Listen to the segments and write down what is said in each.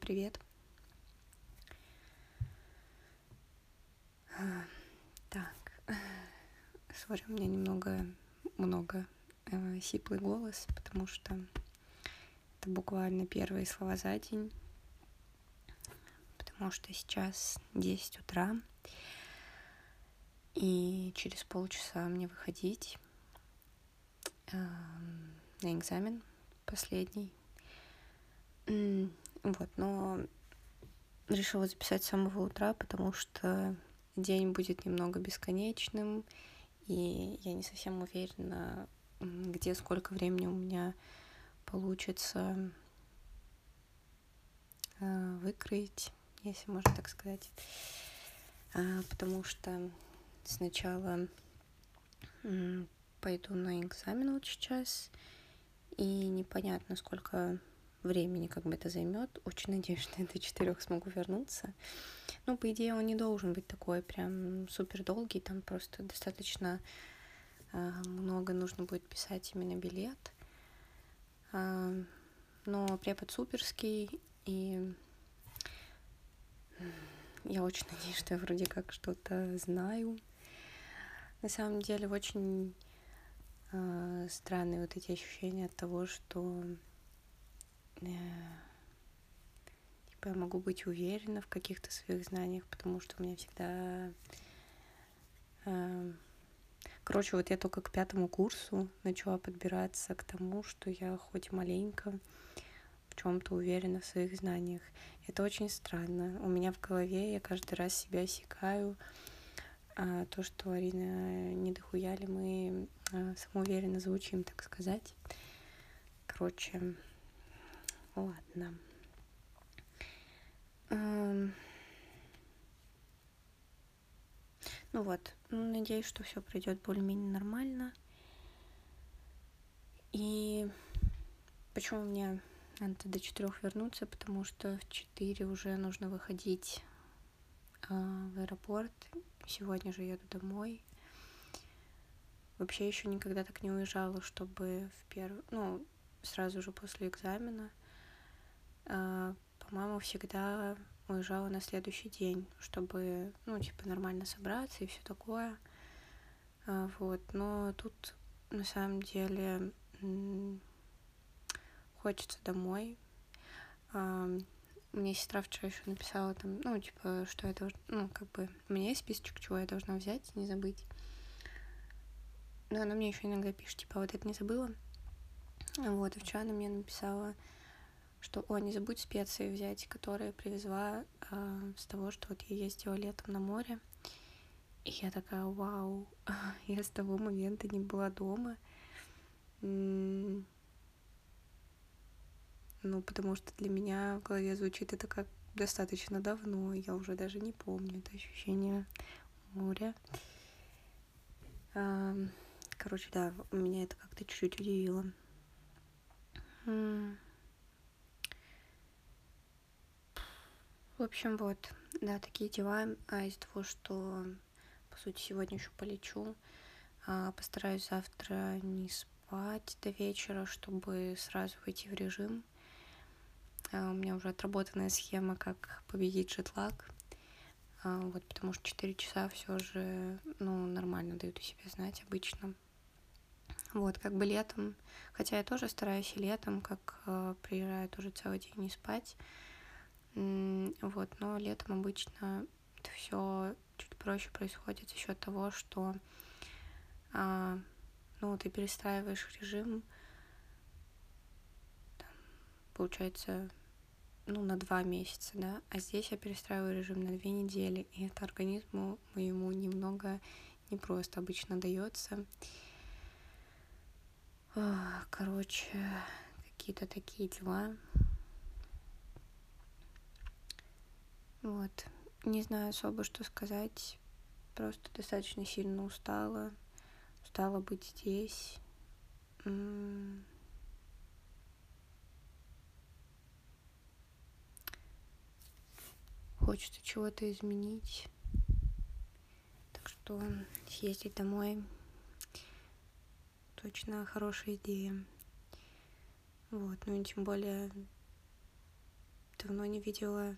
привет. Так, сори, у меня немного много э, сиплый голос, потому что это буквально первые слова за день, потому что сейчас 10 утра, и через полчаса мне выходить э, на экзамен последний. Вот, но решила записать с самого утра, потому что день будет немного бесконечным, и я не совсем уверена, где сколько времени у меня получится э, выкроить, если можно так сказать. А, потому что сначала пойду на экзамен вот сейчас, и непонятно, сколько времени как бы это займет. Очень надеюсь, что я до четырех смогу вернуться. Ну, по идее, он не должен быть такой прям супер долгий, там просто достаточно э, много нужно будет писать именно билет. Э, но препод суперский, и я очень надеюсь, что я вроде как что-то знаю. На самом деле очень э, странные вот эти ощущения от того, что типа я могу быть уверена в каких-то своих знаниях, потому что у меня всегда э, короче вот я только к пятому курсу начала подбираться к тому что я хоть маленько в чем-то уверена в своих знаниях. Это очень странно. У меня в голове я каждый раз себя осекаю а, то что Арина не дохуя ли мы а, самоуверенно звучим так сказать. Короче ладно ну вот, надеюсь, что все пройдет более-менее нормально. И почему мне надо до четырех вернуться, потому что в четыре уже нужно выходить э, в аэропорт. Сегодня же еду домой. Вообще еще никогда так не уезжала, чтобы в первый, ну, сразу же после экзамена. Э, по-моему, всегда уезжала на следующий день, чтобы, ну, типа, нормально собраться и все такое. А, вот, но тут на самом деле хочется домой. А, мне сестра вчера еще написала там, ну, типа, что я должна, ну, как бы, у меня есть списочек, чего я должна взять, не забыть. Но она мне еще иногда пишет, типа, вот это не забыла. Вот, и вчера она мне написала, что, о, не забудь специи взять, которые привезла э, с того, что вот я ездила летом на море. И я такая, вау, я с того момента не была дома. Ну, потому что для меня в голове звучит это как достаточно давно, я уже даже не помню это ощущение моря. Короче, да, меня это как-то чуть-чуть удивило. В общем, вот, да, такие дела. А из того, что, по сути, сегодня еще полечу, а, постараюсь завтра не спать до вечера, чтобы сразу войти в режим. А, у меня уже отработанная схема, как победить джетлаг. А, вот, потому что 4 часа все же, ну, нормально дают о себе знать обычно. Вот, как бы летом, хотя я тоже стараюсь и летом, как э, приезжаю тоже целый день не спать, вот, но летом обычно все чуть проще происходит за счет того, что а, ну, ты перестраиваешь режим, там, получается, ну, на два месяца, да, а здесь я перестраиваю режим на две недели, и это организму моему немного непросто обычно дается. Короче, какие-то такие дела. Вот. Не знаю особо, что сказать. Просто достаточно сильно устала. Устала быть здесь. Хочется чего-то изменить. Так что съездить домой точно хорошая идея. Вот, ну и тем более давно не видела,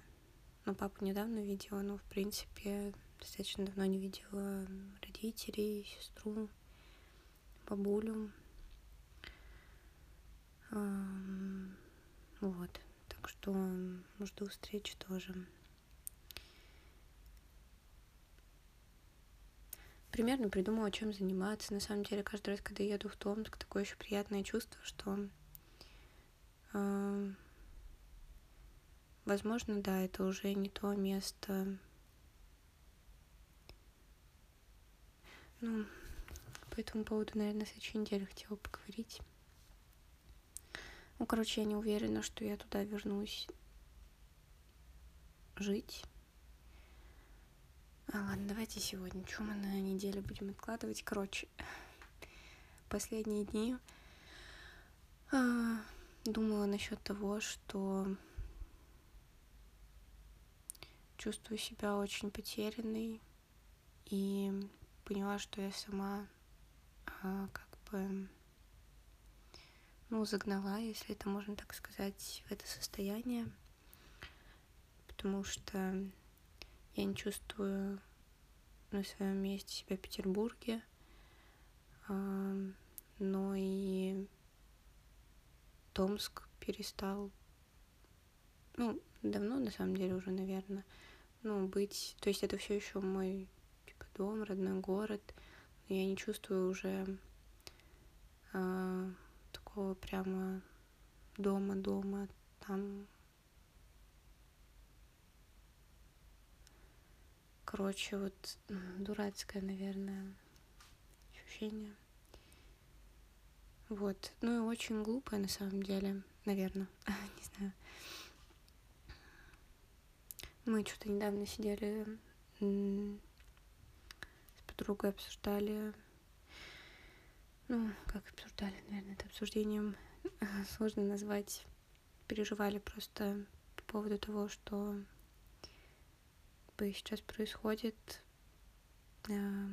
ну, папу недавно видела, но, в принципе, достаточно давно не видела родителей, сестру, бабулю. Вот. Так что жду встречи тоже. примерно придумала, чем заниматься. На самом деле, каждый раз, когда еду в Томск, такое еще приятное чувство, что, возможно, да, это уже не то место. Ну, по этому поводу, наверное, на следующей неделе хотела поговорить. Ну, короче, я не уверена, что я туда вернусь жить. А, ладно, давайте сегодня. Что мы на неделю будем откладывать? Короче, последние дни а, думала насчет того, что чувствую себя очень потерянной и поняла, что я сама а, как бы ну, загнала, если это можно так сказать, в это состояние, потому что я не чувствую на своем месте себя в Петербурге, но и Томск перестал, ну, давно, на самом деле, уже, наверное, ну, быть, то есть это все еще мой, типа, дом, родной город, но я не чувствую уже а, такого прямо дома-дома, там Короче, вот дурацкое, наверное, ощущение. Вот. Ну и очень глупое на самом деле, наверное. Не знаю. Мы что-то недавно сидели с подругой, обсуждали ну, как обсуждали, наверное, это обсуждением сложно назвать. Переживали просто по поводу того, что сейчас происходит э,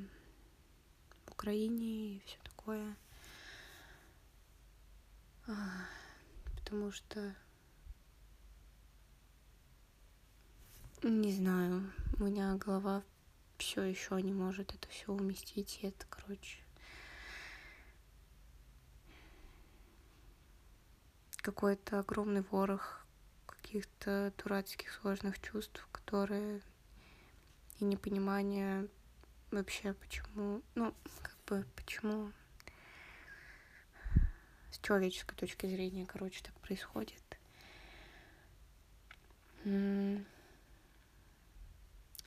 в Украине и все такое. А, потому что не знаю, у меня голова все еще не может это все уместить, и это, короче, какой-то огромный ворох каких-то дурацких сложных чувств, которые и непонимание вообще, почему, ну, как бы, почему с человеческой точки зрения, короче, так происходит.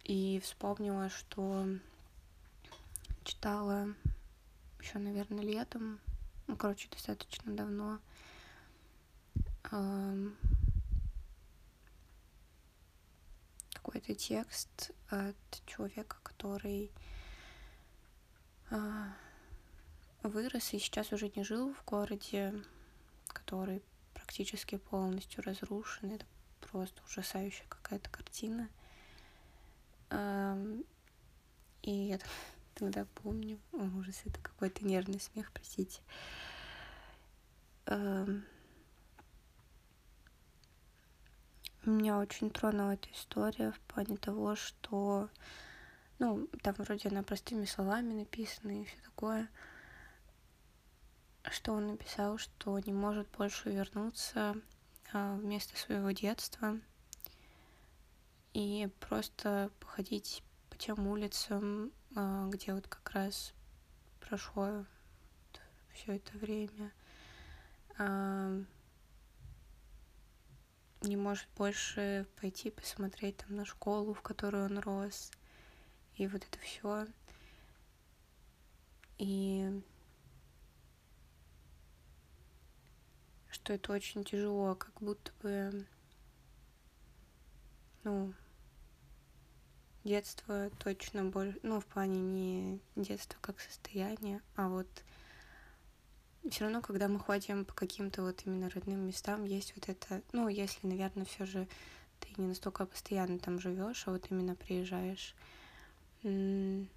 И вспомнила, что читала еще, наверное, летом, ну, короче, достаточно давно, какой-то текст от человека, который а, вырос и сейчас уже не жил в городе, который практически полностью разрушен. Это просто ужасающая какая-то картина. И я тогда помню, о, ужас, это какой-то нервный смех, простите. Меня очень тронула эта история в плане того, что, ну, там вроде она простыми словами написана и все такое, что он написал, что не может больше вернуться а, в место своего детства и просто походить по тем улицам, а, где вот как раз прошло все это время. А, не может больше пойти посмотреть там на школу, в которую он рос, и вот это все. И что это очень тяжело, как будто бы, ну, детство точно больше, ну, в плане не детство как состояние, а вот все равно, когда мы ходим по каким-то вот именно родным местам, есть вот это, ну, если, наверное, все же ты не настолько постоянно там живешь, а вот именно приезжаешь. Нет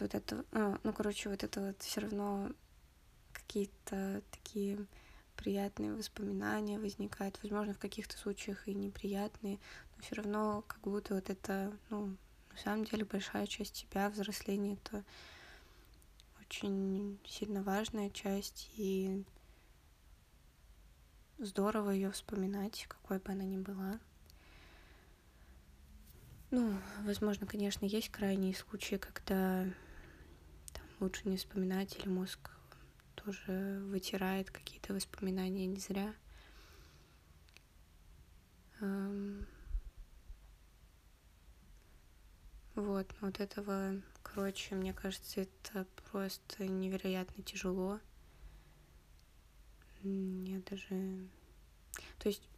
вот этого, а, ну, короче, вот это вот все равно какие-то такие приятные воспоминания возникают, возможно, в каких-то случаях и неприятные, но все равно как будто вот это, ну, на самом деле большая часть тебя, взросление это очень сильно важная часть, и здорово ее вспоминать, какой бы она ни была. Ну, возможно, конечно, есть крайние случаи, когда там, лучше не вспоминать, или мозг тоже вытирает какие-то воспоминания не зря. Эм... Вот, вот этого, короче, мне кажется, это просто невероятно тяжело. Я даже... То есть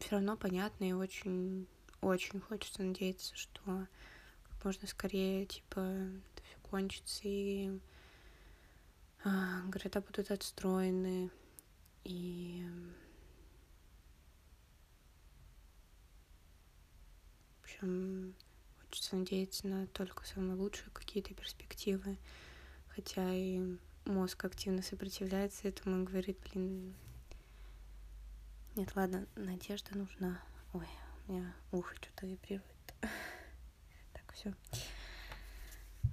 все равно понятно и очень, очень хочется надеяться, что как можно скорее, типа, это все кончится и города будут отстроены и в общем хочется надеяться на только самые лучшие какие-то перспективы хотя и мозг активно сопротивляется этому и говорит, блин, нет, ладно, надежда нужна. Ой, у меня ухо что-то вибрирует. Так, все.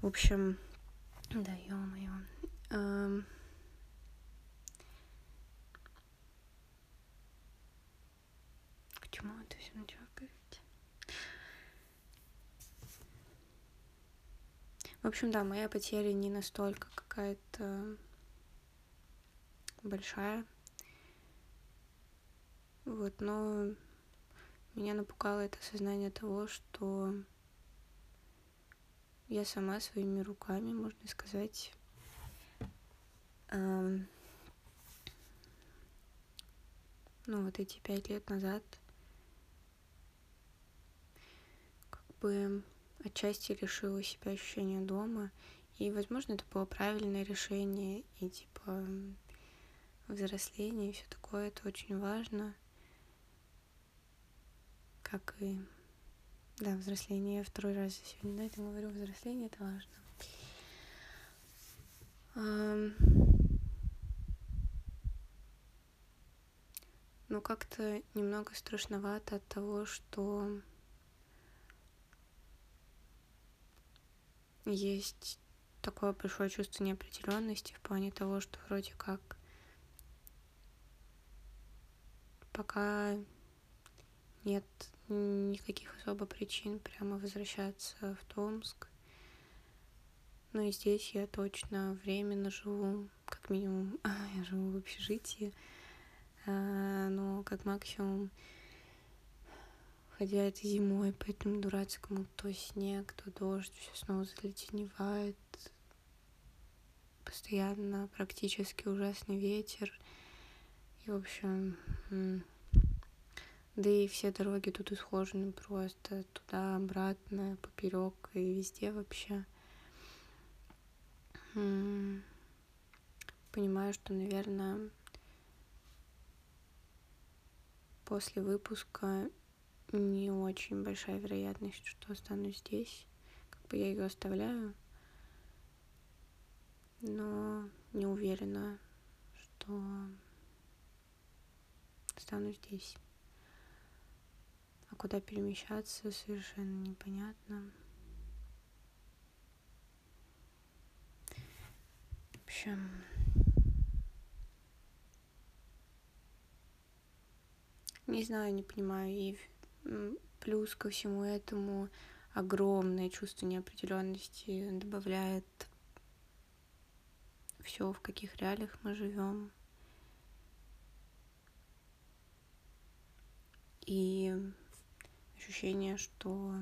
В общем, да, ё-моё. Эм... К чему это все начало говорить? В общем, да, моя потеря не настолько какая-то большая. Вот, но меня напугало это сознание того, что я сама своими руками, можно сказать, эм, ну, вот эти пять лет назад как бы отчасти лишила себя ощущения дома. И, возможно, это было правильное решение, и типа взросление и все такое, это очень важно. Как и да, взросление. Я второй раз сегодня на этом говорю, взросление это важно. Но как-то немного страшновато от того, что есть такое большое чувство неопределенности в плане того, что вроде как пока нет никаких особо причин прямо возвращаться в Томск. Ну и здесь я точно временно живу, как минимум, я живу в общежитии, а, но как максимум ходя это зимой по этому дурацкому то снег, то дождь, все снова заледеневает. Постоянно практически ужасный ветер. И, в общем, да и все дороги тут исхожены просто туда, обратно, поперек и везде вообще. Понимаю, что, наверное, после выпуска не очень большая вероятность, что останусь здесь. Как бы я ее оставляю, но не уверена, что останусь здесь. А куда перемещаться, совершенно непонятно. В общем, не знаю, не понимаю, и Плюс ко всему этому огромное чувство неопределенности добавляет все, в каких реалиях мы живем. И ощущение, что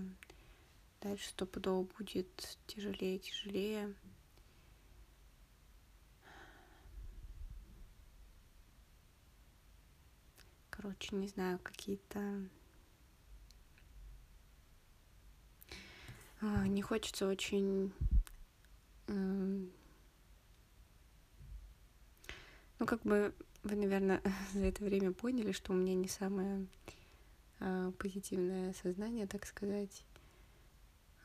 дальше стопудово будет тяжелее и тяжелее. Короче, не знаю, какие-то не хочется очень... Ну, как бы вы, наверное, за это время поняли, что у меня не самое а, позитивное сознание, так сказать.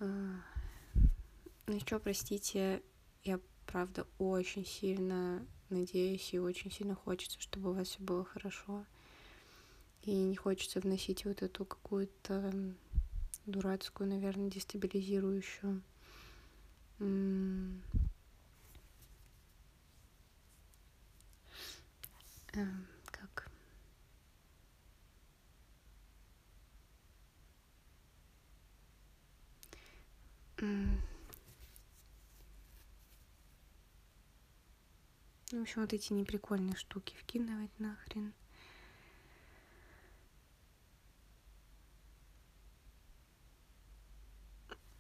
А, ну, еще, простите, я, правда, очень сильно надеюсь и очень сильно хочется, чтобы у вас все было хорошо. И не хочется вносить вот эту какую-то дурацкую, наверное, дестабилизирующую. Как? В общем, вот эти неприкольные штуки вкидывать нахрен.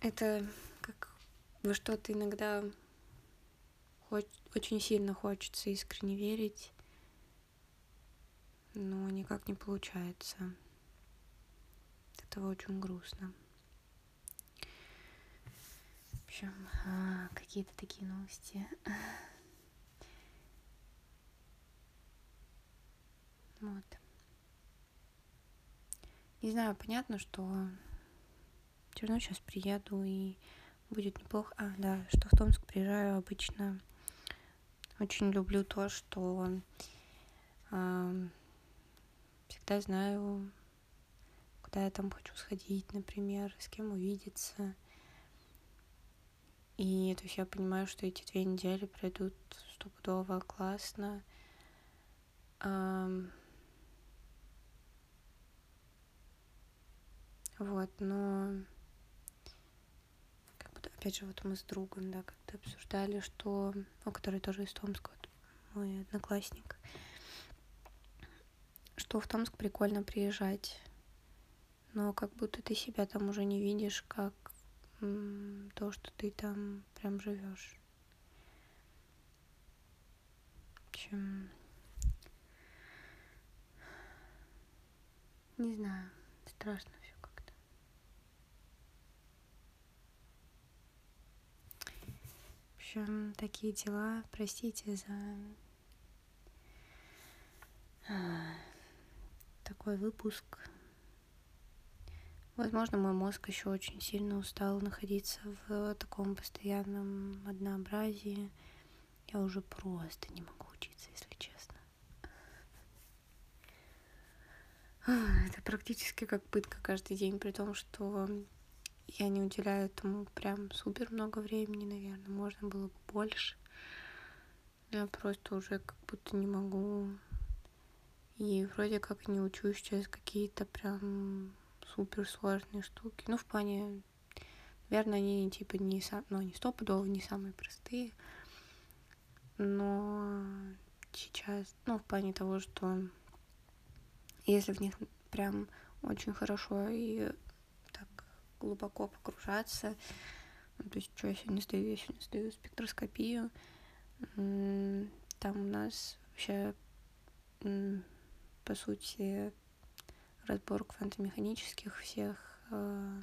Это как во что-то иногда очень сильно хочется искренне верить, но никак не получается. этого очень грустно. В общем, а, какие-то такие новости. Вот. Не знаю, понятно, что все равно сейчас приеду и будет неплохо. А, да, что в Томск приезжаю обычно. Очень люблю то, что э, всегда знаю, куда я там хочу сходить, например, с кем увидеться. И то есть я понимаю, что эти две недели пройдут стопудово классно. Эм, вот, но опять же, вот мы с другом, да, как-то обсуждали, что, ну, который тоже из Томска, вот, мой одноклассник, что в Томск прикольно приезжать, но как будто ты себя там уже не видишь, как м- то, что ты там прям живешь. Чем... Не знаю, страшно общем, такие дела. Простите за а, такой выпуск. Возможно, мой мозг еще очень сильно устал находиться в таком постоянном однообразии. Я уже просто не могу учиться, если честно. Это практически как пытка каждый день, при том, что я не уделяю этому прям супер много времени, наверное. Можно было бы больше. Я просто уже как будто не могу. И вроде как не учу сейчас какие-то прям супер сложные штуки. Ну, в плане, наверное, они типа не сам, ну, не стопудово, не самые простые. Но сейчас, ну, в плане того, что если в них прям очень хорошо и глубоко погружаться. Ну, то есть, что я сегодня сдаю? Я сегодня сдаю спектроскопию. Там у нас вообще, по сути, разбор квантомеханических всех э,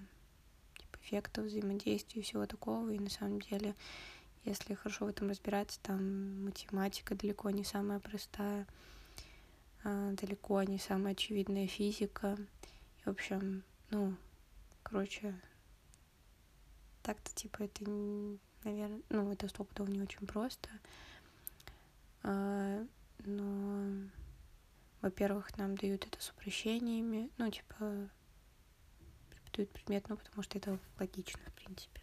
типа, эффектов, взаимодействия и всего такого. И на самом деле, если хорошо в этом разбираться, там математика далеко не самая простая, а, далеко не самая очевидная физика. И, в общем, ну, Короче, так-то, типа, это, наверное, ну, это стопудово не очень просто. А, но, во-первых, нам дают это с упрощениями, ну, типа, преподают предмет, ну, потому что это логично, в принципе.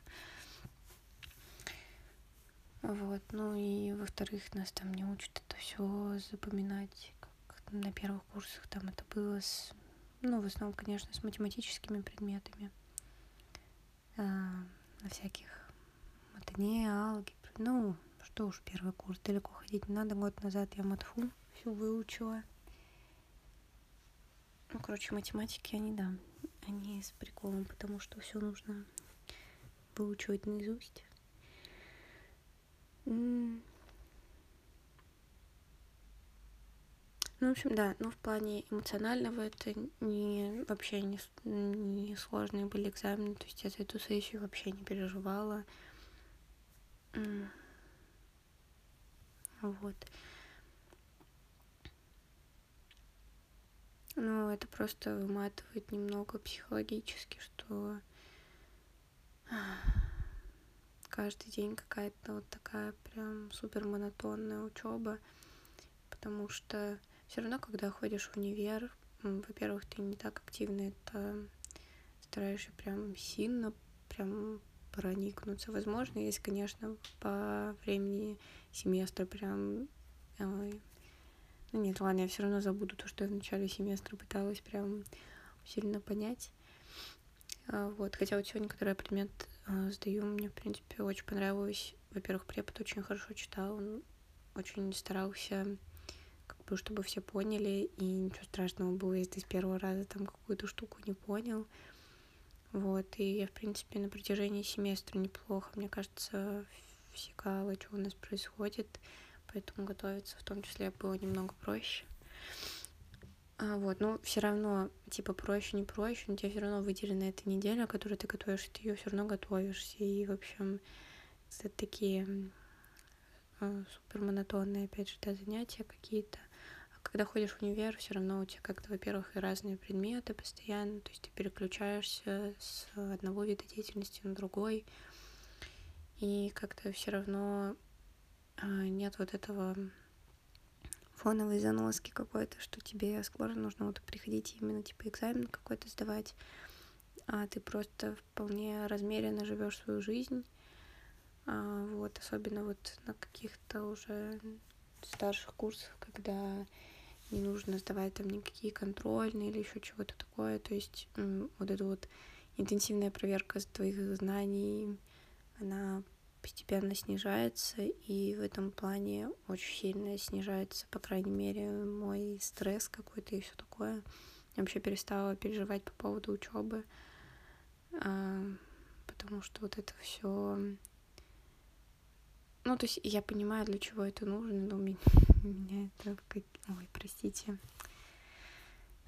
Вот, ну и во-вторых, нас там не учат это все запоминать, как на первых курсах там это было с ну, в основном, конечно, с математическими предметами. А, на всяких матане, алгебре. Ну, что уж, первый курс, далеко ходить не надо. Год назад я матфу все выучила. Ну, короче, математики они, да, они с приколом, потому что все нужно выучивать наизусть. Ну, в общем, да, ну, в плане эмоционального это не, вообще не, не сложные были экзамены, то есть я за эту сессию вообще не переживала. Вот. Ну, это просто выматывает немного психологически, что каждый день какая-то вот такая прям супер монотонная учеба, потому что все равно, когда ходишь в универ, во-первых, ты не так активно это стараешься прям сильно прям проникнуться. Возможно, есть, конечно, по времени семестра прям... Ну нет, ладно, я все равно забуду то, что я в начале семестра пыталась прям сильно понять. А, вот, хотя вот сегодня, который я предмет а, сдаю, мне, в принципе, очень понравилось. Во-первых, препод очень хорошо читал, он очень старался, бы, чтобы все поняли, и ничего страшного было, если ты с первого раза там какую-то штуку не понял. Вот, и я, в принципе, на протяжении семестра неплохо, мне кажется, всегда, что у нас происходит, поэтому готовиться в том числе было немного проще. А, вот, ну, все равно, типа, проще, не проще, но тебе все равно выделена эта неделя, которую ты готовишь, ты ее все равно готовишься. И, в общем, это такие э, супер монотонные, опять же, да, занятия какие-то. А когда ходишь в универ, все равно у тебя как-то, во-первых, и разные предметы постоянно, то есть ты переключаешься с одного вида деятельности на другой. И как-то все равно э, нет вот этого фоновой заноски какой-то, что тебе скоро нужно вот приходить именно типа экзамен какой-то сдавать, а ты просто вполне размеренно живешь свою жизнь. А, вот, особенно вот на каких-то уже старших курсах, когда не нужно сдавать там никакие контрольные или еще чего-то такое. То есть вот эта вот интенсивная проверка твоих знаний, она постепенно снижается, и в этом плане очень сильно снижается, по крайней мере, мой стресс какой-то и все такое. Я вообще перестала переживать по поводу учебы, а, потому что вот это все. Ну, то есть я понимаю, для чего это нужно, но у меня, у меня это... Ой, простите.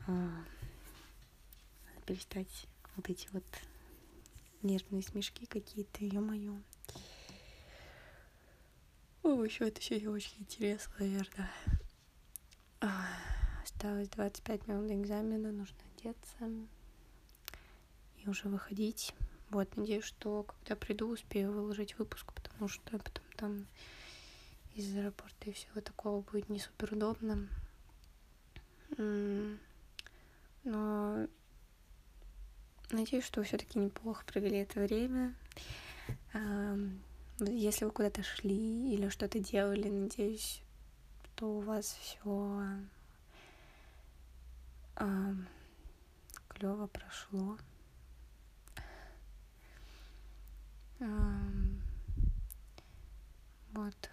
А, надо перестать вот эти вот нервные смешки какие-то, ё-моё. О, еще это все очень интересно, наверное. Осталось 25 минут до экзамена, нужно одеться и уже выходить. Вот, надеюсь, что когда приду, успею выложить выпуск, потому что потом там из аэропорта и всего такого будет не супер удобно. Но надеюсь, что все-таки неплохо провели это время. Если вы куда-то шли или что-то делали, надеюсь, что у вас все клево прошло. Э, вот.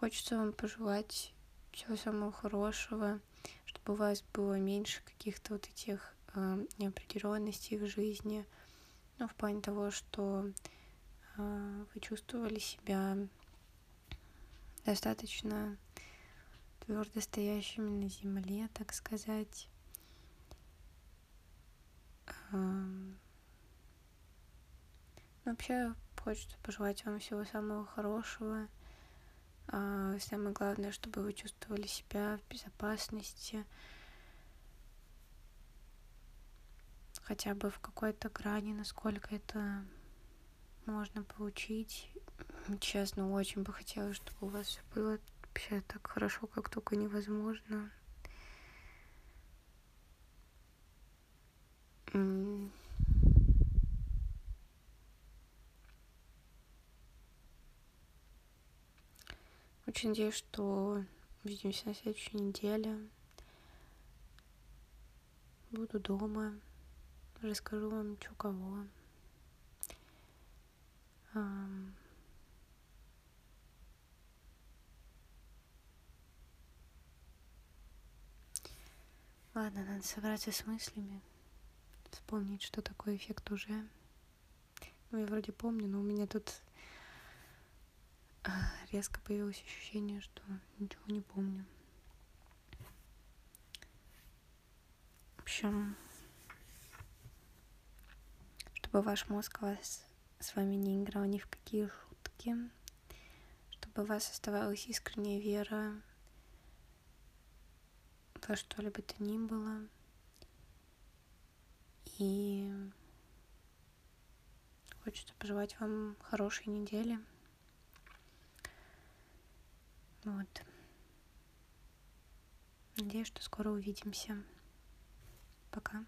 Хочется вам пожелать всего самого хорошего, чтобы у вас было меньше каких-то вот этих э, неопределенностей в жизни. Ну, в плане того, что а, вы чувствовали себя достаточно твердо стоящими на земле, так сказать. Вообще хочется пожелать вам всего самого хорошего. А, самое главное, чтобы вы чувствовали себя в безопасности, хотя бы в какой-то грани, насколько это можно получить. Честно, очень бы хотелось, чтобы у вас все было вообще так хорошо, как только невозможно. Очень надеюсь, что увидимся на следующей неделе. Буду дома. Расскажу вам, что кого. Ладно, надо собраться с мыслями, вспомнить, что такое эффект уже. Ну, я вроде помню, но у меня тут резко появилось ощущение, что ничего не помню. В общем, чтобы ваш мозг вас с вами не играл ни в какие шутки, чтобы у вас оставалась искренняя вера во что-либо то ни было. И Хочется пожелать вам хорошей недели. Вот. Надеюсь, что скоро увидимся. Пока.